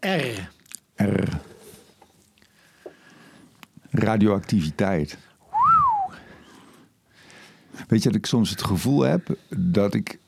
R. R. Radioactiviteit. Weet je dat ik soms het gevoel heb dat ik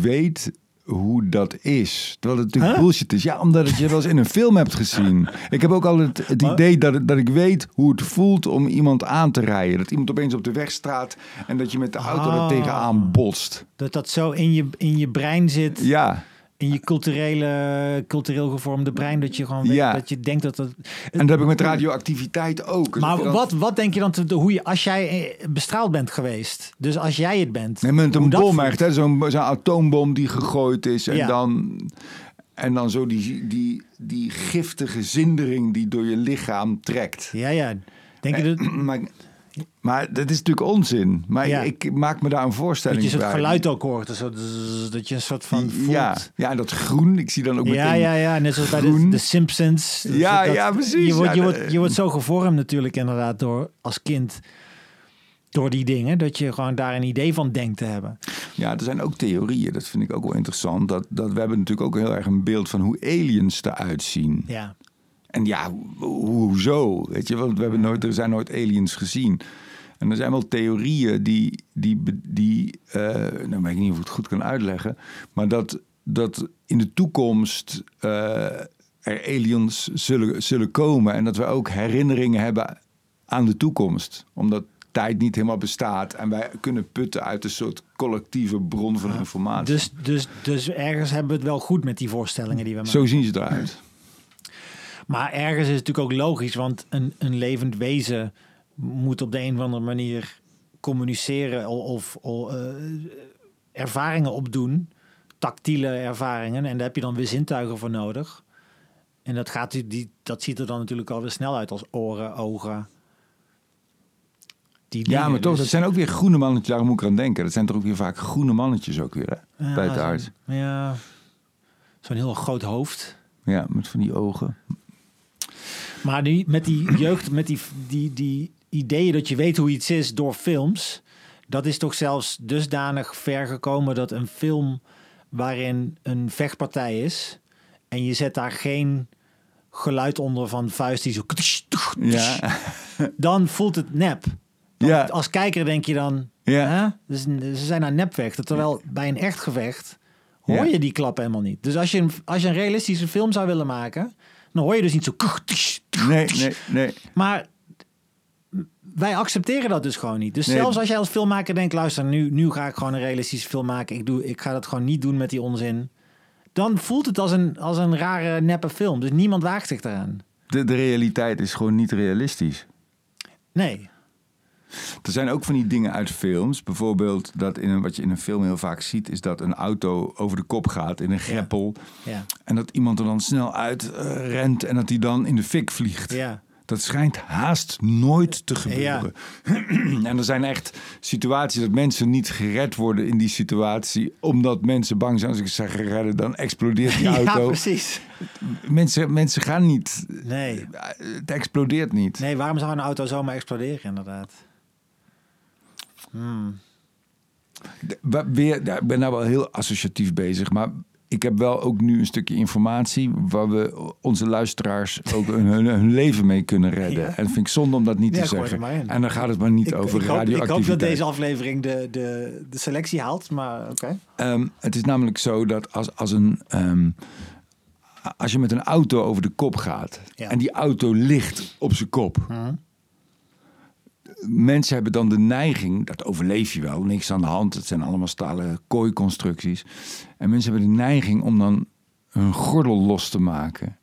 weet hoe dat is. Terwijl het natuurlijk Huh? bullshit is. Ja, omdat het je wel eens in een film hebt gezien. Ik heb ook al het, het idee dat, dat ik weet hoe het voelt om iemand aan te rijden. Dat iemand opeens op de weg staat en dat je met de auto er Ah. tegenaan botst. Dat dat zo in je, in je brein zit. Ja, In je culturele, cultureel gevormde brein. Dat je gewoon weet, Ja. dat je denkt dat dat... en dat heb ik met radioactiviteit ook. Dus Maar wat, wat denk je dan, te, hoe je, als jij eh, bestraald bent geweest? Dus als jij het bent. Nee, met een bom echt, hè? Zo'n zo'n atoombom die gegooid is. En, Ja. dan, en dan zo die, die, die giftige zindering die door je lichaam trekt. Ja, ja. Denk je dat, Maar, maar dat is natuurlijk onzin. Maar Ja. ik maak me daar een voorstelling dat je bij. geluid ook hoort? Zzz, dat je een soort van voelt. Ja, ja, en dat groen. Ik zie dan ook Ja, meteen... ja, ja. Net zoals bij de, Simpsons. Dus Ja, ja, precies. Je wordt, Ja, je, wordt, je wordt zo gevormd natuurlijk inderdaad door als kind. Door die dingen. Dat je gewoon daar een idee van denkt te hebben. Ja, er zijn ook theorieën. Dat vind ik ook wel interessant. Dat, dat we hebben natuurlijk ook heel erg een beeld van hoe aliens eruit zien. Ja. En ja, ho- hoezo? Weet je, want we hebben nooit, er zijn nooit aliens gezien. En er zijn wel theorieën die, die, die eh, nou weet ik niet of ik het goed kan uitleggen, maar dat, dat in de toekomst eh, er aliens zullen, zullen komen en dat we ook herinneringen hebben aan de toekomst. Omdat tijd niet helemaal bestaat en wij kunnen putten uit een soort collectieve bron van informatie. Dus, dus, dus ergens hebben we het wel goed met die voorstellingen die we maken. Zo zien ze eruit. Maar ergens is het natuurlijk ook logisch, want een, een levend wezen moet op de een of andere manier communiceren of, of, eh, ervaringen opdoen, tactiele ervaringen. En daar heb je dan weer zintuigen voor nodig. En dat, gaat, die- dat ziet er dan natuurlijk alweer snel uit als oren, ogen. Die Ja, maar toch, Dus- dat zijn ook weer groene mannetjes. Daar moet ik aan denken. Dat zijn toch ook weer vaak groene mannetjes ook weer, hè? Ja, Bij het arts. Ja, zo'n heel groot hoofd. Ja, met van die ogen. Maar nu met die jeugd, met die, die, die ideeën dat je weet hoe iets is door films, dat is toch zelfs dusdanig ver gekomen dat een film waarin een vechtpartij is en je zet daar geen geluid onder van vuist die zo, Ja, dan voelt het nep. Dan Ja. Als kijker denk je dan, Ja. hè? Dus, ze zijn aan nepvechten, terwijl bij een echt gevecht hoor je die klap helemaal niet. Dus als je, een, als je een realistische film zou willen maken, dan hoor je dus niet zo. nee, nee, nee. Maar wij accepteren dat dus gewoon niet. Dus Nee. zelfs als jij als filmmaker denkt, luister, nu, nu ga ik gewoon een realistische film maken. Ik, doe, ik ga dat gewoon niet doen met die onzin. Dan voelt het als een, als een rare, neppe film. Dus niemand waagt zich eraan. De, de realiteit is gewoon niet realistisch. Nee. Er zijn ook van die dingen uit films. Bijvoorbeeld dat in een, wat je in een film heel vaak ziet... is dat een auto over de kop gaat in een greppel. Ja. En dat iemand er dan snel uit eh, rent en dat hij dan in de fik vliegt. Ja. Dat schijnt haast nooit te gebeuren. en er zijn echt situaties dat mensen niet gered worden in die situatie. Omdat mensen bang zijn. Als ik zeg redden, dan explodeert die ja, auto. precies. mensen, mensen gaan niet. Nee. Het explodeert niet. Nee, waarom zou een auto zomaar exploderen inderdaad? Hmm. De- Weer, ik ben nou wel heel associatief bezig. Maar ik heb wel ook nu een stukje informatie. waar we onze luisteraars ook hun, leven mee kunnen redden. Ja. En dat vind ik zonde om dat niet Ja, te zeggen. En dan gaat het maar niet Ik, over ik, hoop, ik radioactiviteit. hoop dat deze aflevering de, de, de selectie haalt, maar oké. Ehm, het is namelijk zo dat als, als, een, ehm, als je met een auto over de kop gaat Ja. en die auto ligt op zijn kop. Mensen hebben dan de neiging, dat overleef je wel, niks aan de hand. Het zijn allemaal stalen kooiconstructies. En mensen hebben de neiging om dan hun gordel los te maken.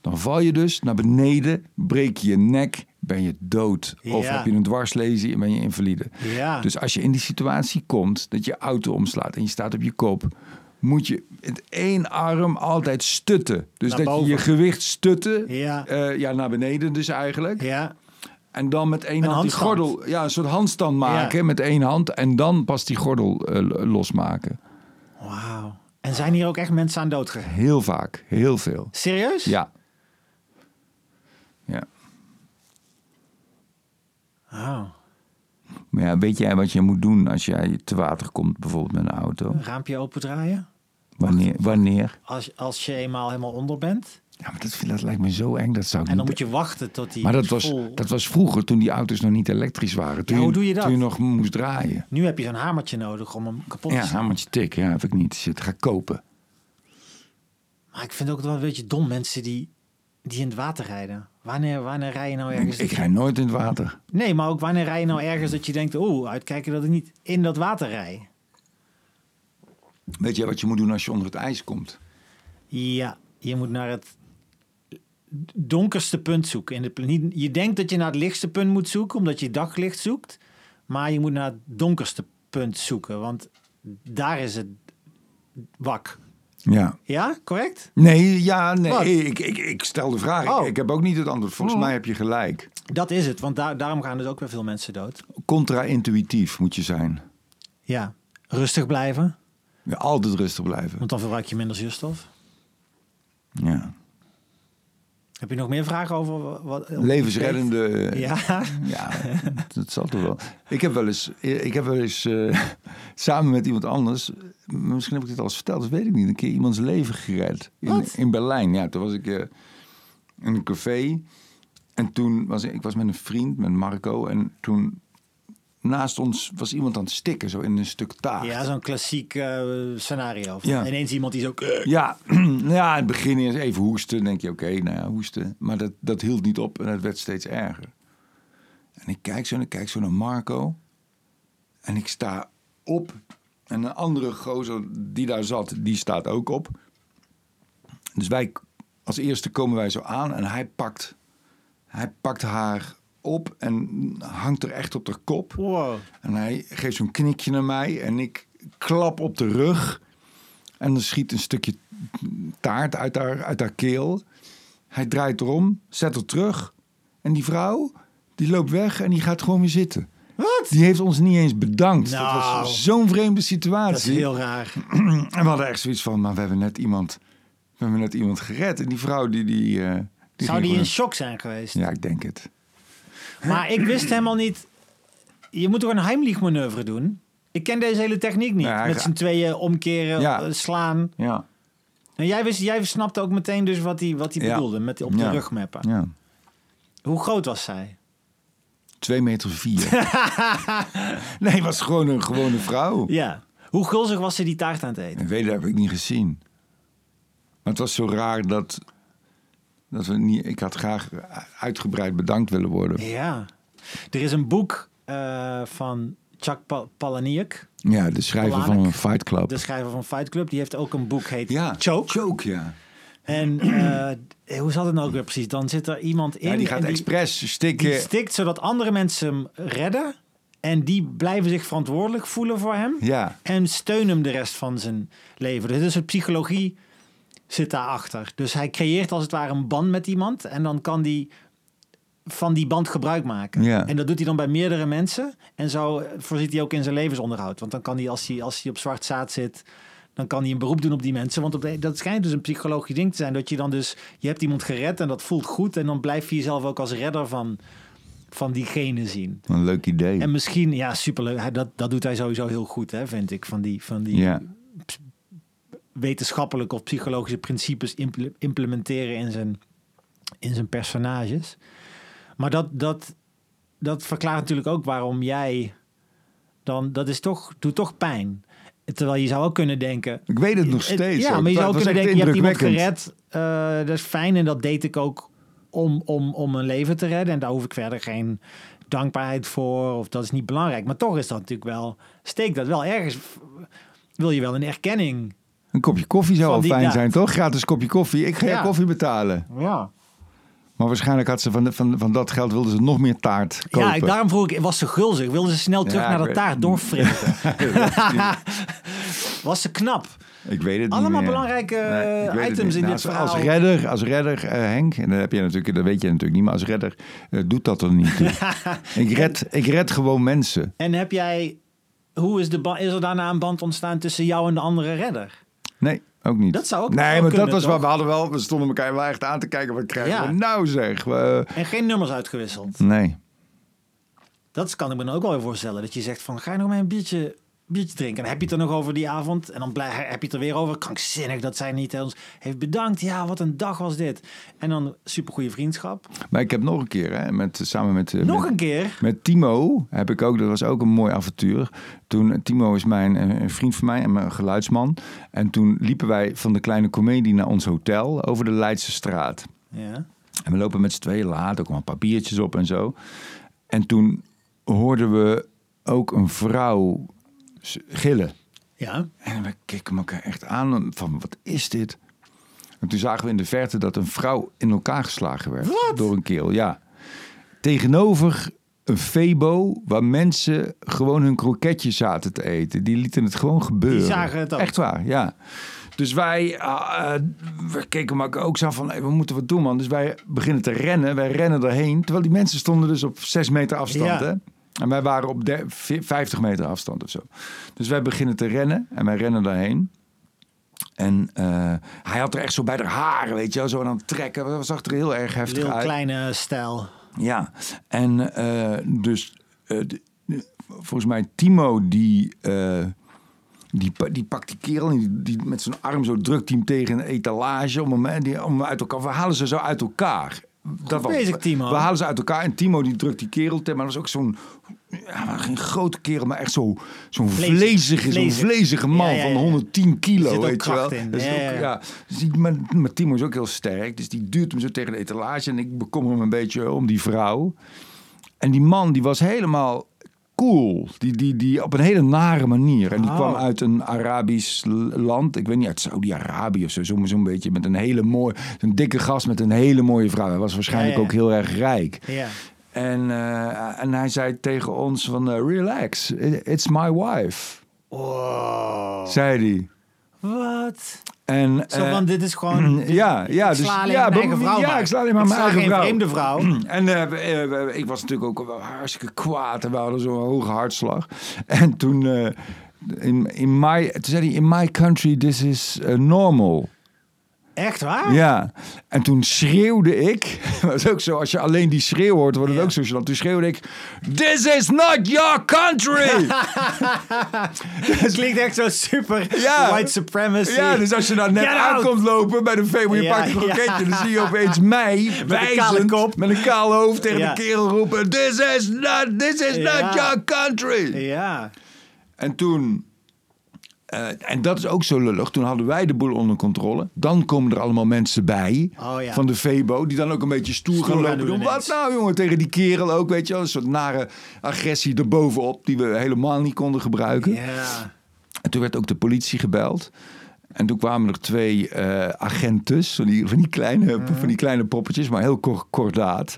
Dan val je dus naar beneden, breek je je nek, ben je dood. Of Ja. heb je een dwarslesie en ben je invalide. Ja. Dus als je in die situatie komt dat je auto omslaat en je staat op je kop, moet je met één arm altijd stutten. Dus Naar dat je boven. je gewicht stutten, Ja. eh, ja, naar beneden dus eigenlijk. Ja, En dan met één Een hand die handstand. gordel, ja, een soort handstand maken Ja. met één hand en dan pas die gordel eh, losmaken. wauw. En zijn hier ook echt mensen aan dood gegaan? Heel vaak, heel veel. Serieus? Ja. Ja. Oh. Maar ja, weet jij wat je moet doen als jij te water komt, bijvoorbeeld met een auto? Een raampje opendraaien? Wanneer? Wanneer? Als, als je eenmaal helemaal onder bent. Ja, maar dat, dat lijkt me zo eng. Dat zou ik En dan niet... moet je wachten tot die Maar dat was, vol... dat was vroeger, toen die auto's nog niet elektrisch waren. Toen, Ja, hoe doe je dat? Toen je nog moest draaien. Nu heb je zo'n hamertje nodig om hem kapot te Ja, hamertje tik. Ja, heb ik niet. Het gaat kopen. Maar ik vind het ook wel een beetje dom mensen die, die in het water rijden. Wanneer, wanneer rij je nou ergens... Ik, ik rij nooit in het water. Nee, maar ook wanneer rij je nou ergens dat je denkt... Oeh, uitkijken dat ik niet in dat water rij. Weet je wat je moet doen als je onder het ijs komt? Ja, je moet naar het donkerste punt zoeken. In de, niet, je denkt dat je naar het lichtste punt moet zoeken, omdat je daglicht zoekt. Maar je moet naar het donkerste punt zoeken, want daar is het wak. Ja. Ja, correct? Nee, ja, nee. Ik, ik, ik stel de vraag. Ik- Oh. Ik, heb ook niet het antwoord. Volgens Oh. mij heb je gelijk. Dat is het, want daar, daarom gaan dus ook weer veel mensen dood. Contra-intuïtief moet je zijn. Ja, rustig blijven, Ja, altijd rustig blijven. want dan verbruik je minder zuurstof. Ja. Heb je nog meer vragen over wat? Levensreddende. Ja, Ja, dat zal toch wel. Ik heb wel eens, ik heb wel eens eh, samen met iemand anders, misschien heb ik dit al eens verteld, dat weet ik niet, een keer iemands leven gered. In, in Berlijn. Ja, toen was ik eh, in een café. En toen was ik, ik was met een vriend, met Marco. En toen naast ons was iemand aan het stikken, zo in een stuk taart. ja zo'n klassiek eh, scenario. Van Ja. Ineens iemand die zo... Ja, nou ja, in het begin eerst even hoesten. Dan denk je, oké, nou ja, hoesten. Maar dat, dat hield niet op en het werd steeds erger. En ik kijk zo en ik kijk zo naar Marco. En ik sta op. En een andere gozer die daar zat, die staat ook op. Dus wij, als eerste komen wij zo aan en hij pakt, hij pakt haar op en hangt er echt op de kop. Wow. En hij geeft zo'n knikje naar mij en ik klap op de rug. En dan schiet een stukje taart uit haar, uit haar keel. Hij draait erom, zet er terug. En die vrouw, die loopt weg en die gaat gewoon weer zitten. Wat? Die heeft ons niet eens bedankt. Dat Nou. was zo'n vreemde Dat is situatie. heel raar. En we hadden echt zoiets van, maar we hebben net iemand, we hebben net iemand gered. En die vrouw, die... die, eh, die Zou die in shock zijn geweest? Ja, ik denk het. Maar ik wist helemaal niet... Je moet toch een Heimlich manoeuvre doen? Ik ken deze hele techniek niet. Ja, Met z'n tweeën omkeren, Ja. eh, slaan. Ja, En jij, wist, jij snapte ook meteen dus wat hij wat Ja. bedoelde. Met die op de rug mappen. ja. Hoe groot was zij? Twee meter vier. nee, was gewoon een gewone vrouw. Ja. Hoe gulzig was ze die taart aan het eten? Ik weet, dat heb ik niet gezien. Maar het was zo raar dat, dat we niet. Ik had graag uitgebreid bedankt willen worden. Ja. Er is een boek eh, van Chuck Pa- Palahniuk, Ja, de schrijver van een Fight Club. de schrijver van Fight Club. Die heeft ook een boek heet ja, Choke. Choke, ja. En eh, hoe zat het nou ook weer precies? Dan zit er iemand in ja die gaat expres stikken. die stikt zodat andere mensen hem redden. En die blijven zich verantwoordelijk voelen voor hem. Ja, En steunen hem de rest van zijn leven. Dus een soort psychologie zit daarachter. Dus hij creëert als het ware een band met iemand. En dan kan die van die band gebruik maken. Ja. En dat doet hij dan bij meerdere mensen. En zo voorziet hij ook in zijn levensonderhoud. Want dan kan hij, als hij, als hij op zwart zaad zit... dan kan hij een beroep doen op die mensen. Want op de, dat schijnt dus een psychologisch ding te zijn. Dat je dan dus... Je hebt iemand gered en dat voelt goed. En dan blijf je jezelf ook als redder van, van diegene zien. een leuk idee. En misschien, ja, superleuk. Hij, dat, dat doet hij sowieso heel goed, hè, vind ik. Van die, van die Ja. Wetenschappelijke of psychologische principes imple- implementeren in zijn, in zijn personages. Maar dat, dat, dat verklaart natuurlijk ook waarom jij dan, dat is toch, doet toch pijn. Terwijl je zou ook kunnen denken, Ik weet het nog het- steeds. Ja, ook. maar je zou kunnen denken, je hebt iemand gered. eh, dat is fijn en dat deed ik ook om, om, om een leven te redden. En daar hoef ik verder geen dankbaarheid voor. Of dat is niet belangrijk. Maar toch is dat natuurlijk wel, steek dat wel ergens. Wil je wel een erkenning? Een kopje koffie zou al die- fijn zijn, toch? Gratis kopje koffie. Ik ga je Ja. koffie betalen. Ja. Maar waarschijnlijk had ze van, de- van, van dat geld wilden ze nog meer taart kopen. Ja, ik- daarom vroeg ik, was ze gulzig? Wilde ze snel terug Ja, naar de taart doorvreten? was ze knap? Ik weet het niet Allemaal meer. belangrijke ik weet het items niet. in Nou, dit als, als verhaal. redder, als redder eh, Henk, en dat, heb je natuurlijk, dat weet je natuurlijk niet, maar als redder eh, doet dat er niet toe. ik, red, ik red gewoon mensen. En heb jij, hoe is, de is er daarna een band ontstaan tussen jou en de andere redder? Nee, ook niet. Dat zou ook Nee, maar dat was toch? wat we hadden wel. We stonden elkaar wel echt aan te kijken. Wat krijgen Ja. we nou zeg? We- En geen nummers uitgewisseld. nee. Dat kan ik me dan ook wel voorstellen. Dat je zegt van, ga je nog maar een biertje biertje drinken. En dan heb je het er nog over die avond. En dan blij, heb je het er weer over. Krankzinnig dat zij niet ons heeft bedankt. Ja, wat een dag was dit. En dan supergoeie vriendschap. Maar ik heb nog een keer, hè, met, samen met... eh, Nog met- een keer. Met Timo heb ik ook, dat was ook een mooi avontuur. Toen, Timo is mijn eh, een vriend van mij en mijn geluidsman. En toen liepen wij van de kleine comedie naar ons hotel over de Leidse straat. Ja. En we lopen met z'n tweeën laat, ook al een paar biertjes op en zo. En toen hoorden we ook een vrouw gillen. Ja. En we keken elkaar echt aan van, wat is dit? En toen zagen we in de verte dat een vrouw in elkaar geslagen werd. Wat? Door een keel, ja. Tegenover een Febo waar mensen gewoon hun kroketjes zaten te eten. Die lieten het gewoon gebeuren. Die zagen het ook. Echt waar, ja. Dus wij ah, eh, we keken elkaar ook zo van, hey, we moeten wat doen man. Dus wij beginnen te rennen. Wij rennen erheen. Terwijl die mensen stonden dus op zes meter afstand. Ja. Hè? En wij waren op de, 50 meter afstand of zo. Dus wij beginnen te rennen en wij rennen daarheen. En eh, hij had er echt zo bij de haren, weet je wel, zo aan het trekken. Dat zag er heel erg heftig Heel uit. kleine stijl. Ja, en eh, dus eh, de- de- volgens mij Timo die, die, die pakt die kerel en die, die met zijn arm zo drukt hij hem tegen een etalage om hem, die, om hem uit elkaar. We halen ze zo uit elkaar. Dat was, bezig, Timo. We halen ze uit elkaar en Timo die drukt die kerel tegen. Maar dat was ook zo'n, ja, geen grote kerel, maar echt zo, zo'n Vlezig. vlezige, zo'n vlezige man Ja, ja, ja. van 110 kilo, weet je wel. ook- ja, dus die, maar, maar Timo is ook heel sterk. Dus die duwt hem zo tegen de etalage. En ik bekommer me een beetje om die vrouw. En die man die was helemaal cool. Die, die, die op een hele nare manier. En die Oh. kwam uit een Arabisch land. Ik weet niet, uit Saudi-Arabië of zo. Zo'n zo'n beetje met een hele mooie... Een dikke gast met een hele mooie vrouw. Hij was waarschijnlijk Ja, ja. ook heel erg rijk. Ja. En, eh, en hij zei tegen ons van... eh, relax, it's my wife. Wow. Zei hij. Wat? En, Zo eh, van, dit is gewoon... ja, ja, ik dus, sla alleen ja, mijn eigen vrouw ja, ik sla alleen maar mijn eigen vrouw. vreemde vrouw. En eh, eh, we- ik was natuurlijk ook wel hartstikke kwaad en we hadden zo'n hoge hartslag. En toen, eh, in, in my, toen zei hij, in my country this is eh, normal. Echt waar? Ja, en toen schreeuwde ik, dat is ook zo, als je alleen die schreeuw hoort, wordt het Ja. ook zo gênant. Toen schreeuwde ik, this is not your country! Het klinkt echt zo super Ja. white supremacy. Ja, dus als je nou net aankomt lopen bij de Febo, je Ja, pakt een kroketje, dan zie je opeens mij een kale wijzend, kop. met een kaal hoofd tegen de kerel roepen, this is not, this is not your country! Ja. En toen, eh, en dat is ook zo lullig, toen hadden wij de boel onder controle. Dan komen er allemaal mensen bij Oh, ja. van de Febo, die dan ook een beetje stoer, Stoer gaan lopen. doen Doen. Wat nou jongen, tegen die kerel ook, weet je wel. Een soort nare agressie erbovenop, die we helemaal niet konden gebruiken. Ja. En toen werd ook de politie gebeld. En toen kwamen er twee eh agentes, van die, van, die kleine, van die kleine poppetjes, maar heel kor- kordaat.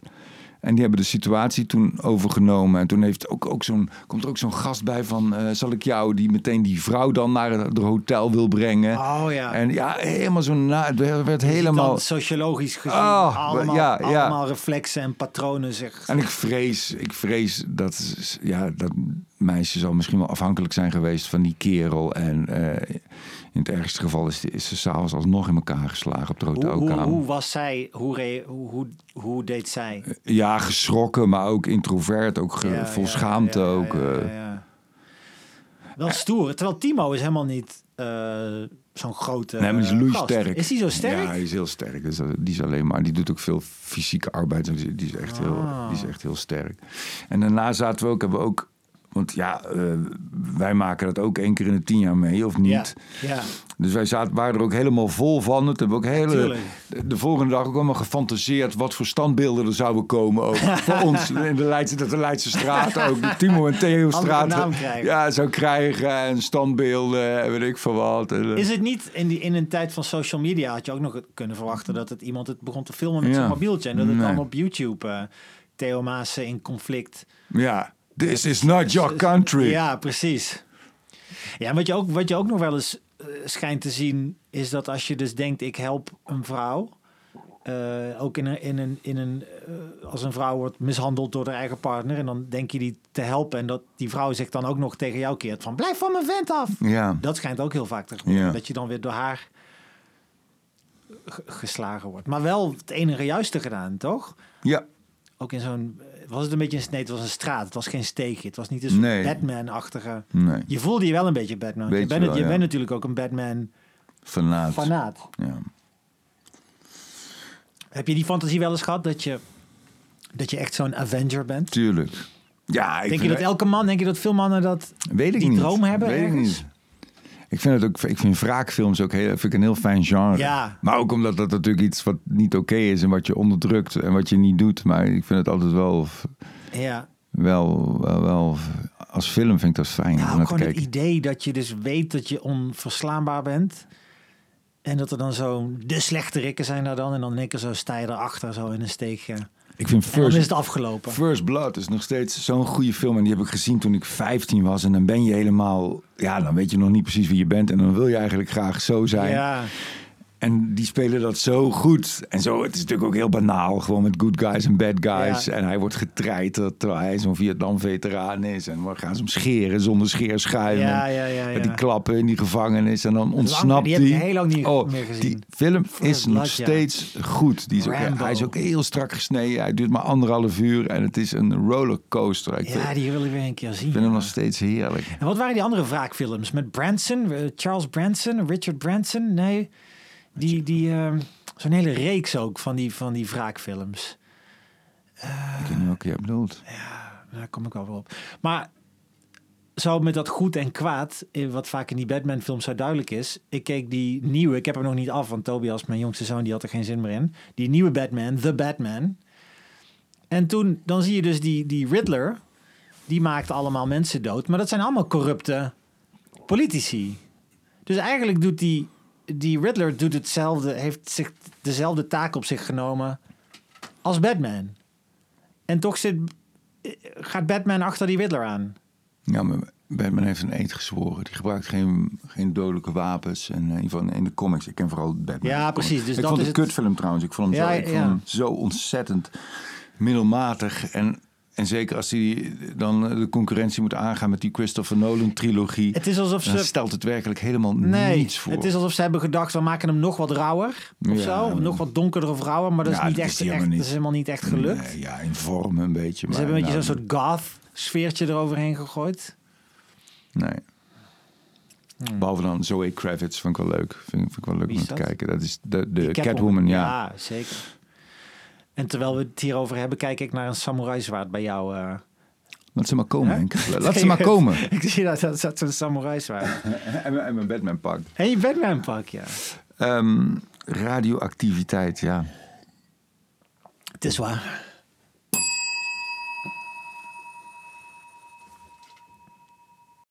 En die hebben de situatie toen overgenomen. En toen heeft ook, ook zo'n, komt er ook zo'n gast bij van... eh, zal ik jou, die meteen die vrouw dan naar het hotel wil brengen. Oh ja. En ja, helemaal zo na... Het werd Je helemaal... dan sociologisch gezien Oh, allemaal, ja, ja. allemaal reflexen en patronen zich. En ik vrees, ik vrees dat, ja, dat meisje zal misschien wel afhankelijk zijn geweest van die kerel. En eh, in het ergste geval is, is ze s'avonds alsnog in elkaar geslagen op de Hoe, hoe, hoe was zij? Hoe, re- hoe, hoe, deed zij? Ja, geschrokken, maar ook introvert, ook ge- Ja, vol ja, schaamte. ja, ook, eh. Wel stoer. Terwijl Timo is helemaal niet eh, zo'n grote Nee, maar die is eh, loeisterk. gast. Is hij zo sterk? Ja, hij is heel sterk. Dus die is alleen maar, die doet ook veel fysieke arbeid. Die is echt, heel, Ah. die is echt heel sterk. En daarna zaten we ook, hebben we ook, want ja, eh, wij maken dat ook één keer in de tien jaar mee, of niet? Ja, ja. Dus wij zaten, waren er ook helemaal vol van. Het hebben we ook hele, de, de volgende dag ook allemaal gefantaseerd wat voor standbeelden er zouden komen. Ook voor ons in de Leidse, de Leidse straat ook. De Timo en Theo straat. Ja, zou krijgen. En standbeelden en weet ik veel wat. Eh, Is het niet in, die, in een tijd van social media had je ook nog kunnen verwachten dat het iemand het begon te filmen met Ja. zijn mobieltje en dat het Nee. dan op YouTube eh Theo Maas in conflict. ja, this is not your country. Ja, precies. Ja, en wat je ook, wat je ook nog wel eens eh, schijnt te zien, is dat als je dus denkt, ik help een vrouw. eh, ook in een, in een, in een eh, als een vrouw wordt mishandeld door haar eigen partner. En dan denk je die te helpen. En dat die vrouw zich dan ook nog tegen jou keert van blijf van mijn vent af. Ja. Dat schijnt ook heel vaak te gebeuren. Ja. Dat je dan weer door haar geslagen wordt. Maar wel het enige juiste gedaan, toch? ja. Ook in zo'n... Was het een beetje een... Nee, het was een straat. Het was geen steekje. Het was niet een Nee. Batman-achtige... Nee, Je voelde je wel een beetje Batman. Je, bent, wel, je ja. bent natuurlijk ook een Batman-fanaat. fanaat. Ja. Heb je die fantasie wel eens gehad dat je, dat je echt zo'n Avenger bent? Tuurlijk. Ja, ik Denk je dat elke man, denk je dat veel mannen dat... Weet ik die niet. droom hebben Weet ik niet. Ik vind het ook. Ik vind wraakfilms ook heel, vind ik een heel fijn genre. Ja. Maar ook omdat dat natuurlijk iets wat niet oké is en wat je onderdrukt en wat je niet doet. Maar ik vind het altijd wel, Ja, wel, wel, wel als film vind ik dat fijn te gewoon het idee dat je dus weet dat je onverslaanbaar bent. En dat er dan zo de slechte rikken zijn daar dan. En dan keer zo sta je erachter zo in een steekje. Ik vind En dan is First, het afgelopen. First Blood is nog steeds zo'n goede film. En die heb ik gezien toen ik 15 was. En dan ben je helemaal. Ja, dan weet je nog niet precies wie je bent. En dan wil je eigenlijk graag zo zijn. Ja, En die spelen dat zo goed. En zo, het is natuurlijk ook heel banaal. Gewoon met good guys en bad guys. Ja. En hij wordt getreiterd terwijl hij zo'n Vietnam-veteraan is. En we gaan ze hem scheren zonder scheerschuim. ja, ja, ja. Met die klappen in die gevangenis. En dan ontsnapt die hij. heb ik heel lang niet oh, meer gezien. Die film is nog steeds goed. Die is ook, hij is ook heel strak gesneden. Hij duurt maar anderhalf uur. En het is een rollercoaster. Ik Ja, die wil ik weer een keer zien. ik vind hem nog steeds heerlijk. En wat waren die andere wraakfilms? Met Branson, eh, Charles Branson, Richard Branson? Nee, die, die, ehm, zo'n hele reeks ook van die, van die wraakfilms. ik weet niet welke jij bedoelt. Daar kom ik wel weer op. Maar zo met dat goed en kwaad, eh, wat vaak in die Batman-films zo duidelijk is. Ik keek die nieuwe, ik heb hem nog niet af, want Tobias, mijn jongste zoon, die had er geen zin meer in. Die nieuwe Batman, The Batman. En toen, dan zie je dus die, die Riddler, die maakt allemaal mensen dood. Maar dat zijn allemaal corrupte politici. Dus eigenlijk doet die, die Riddler doet hetzelfde, heeft zich dezelfde taak op zich genomen als Batman. En toch zit, gaat Batman achter die Riddler aan. Ja, maar Batman heeft een eed gezworen. Die gebruikt geen, geen dodelijke wapens. En eh, in ieder geval in de comics. Ik ken vooral Batman. Ja, precies. Dus ik dat vond is het het- kutfilm trouwens. Ik vond hem, Ja, zo, ik vond hem zo ontzettend middelmatig. En, en zeker als hij dan de concurrentie moet aangaan met die Christopher Nolan trilogie. Het is alsof ze... stelt het werkelijk helemaal Nee, niets voor. het is alsof ze hebben gedacht, we maken hem nog wat rauwer. Of Ja, zo. Nog wat donkerder of rauwer. Maar dat is niet dat echt, is echt, dat is helemaal niet echt gelukt. Nee, ja, in vorm een beetje. Ze Maar, hebben een beetje nou, zo'n soort goth sfeertje eroverheen gegooid. Nee. Hmm. Behalve dan Zoe Kravitz, vond ik wel leuk. Vind, vind ik wel leuk om te kijken. Dat is de, de Die Catwoman, ja. Ja, zeker. En terwijl we het hierover hebben, kijk ik naar een samurai zwaard bij jou. eh. Laat ze maar komen, Hè? Henk. Laat ze maar komen. ik zie dat, dat, dat zo'n samurai zwaard. en, mijn- en mijn Batman pak. En je Batman pak, ja. Ehm, radioactiviteit, ja. Het is waar.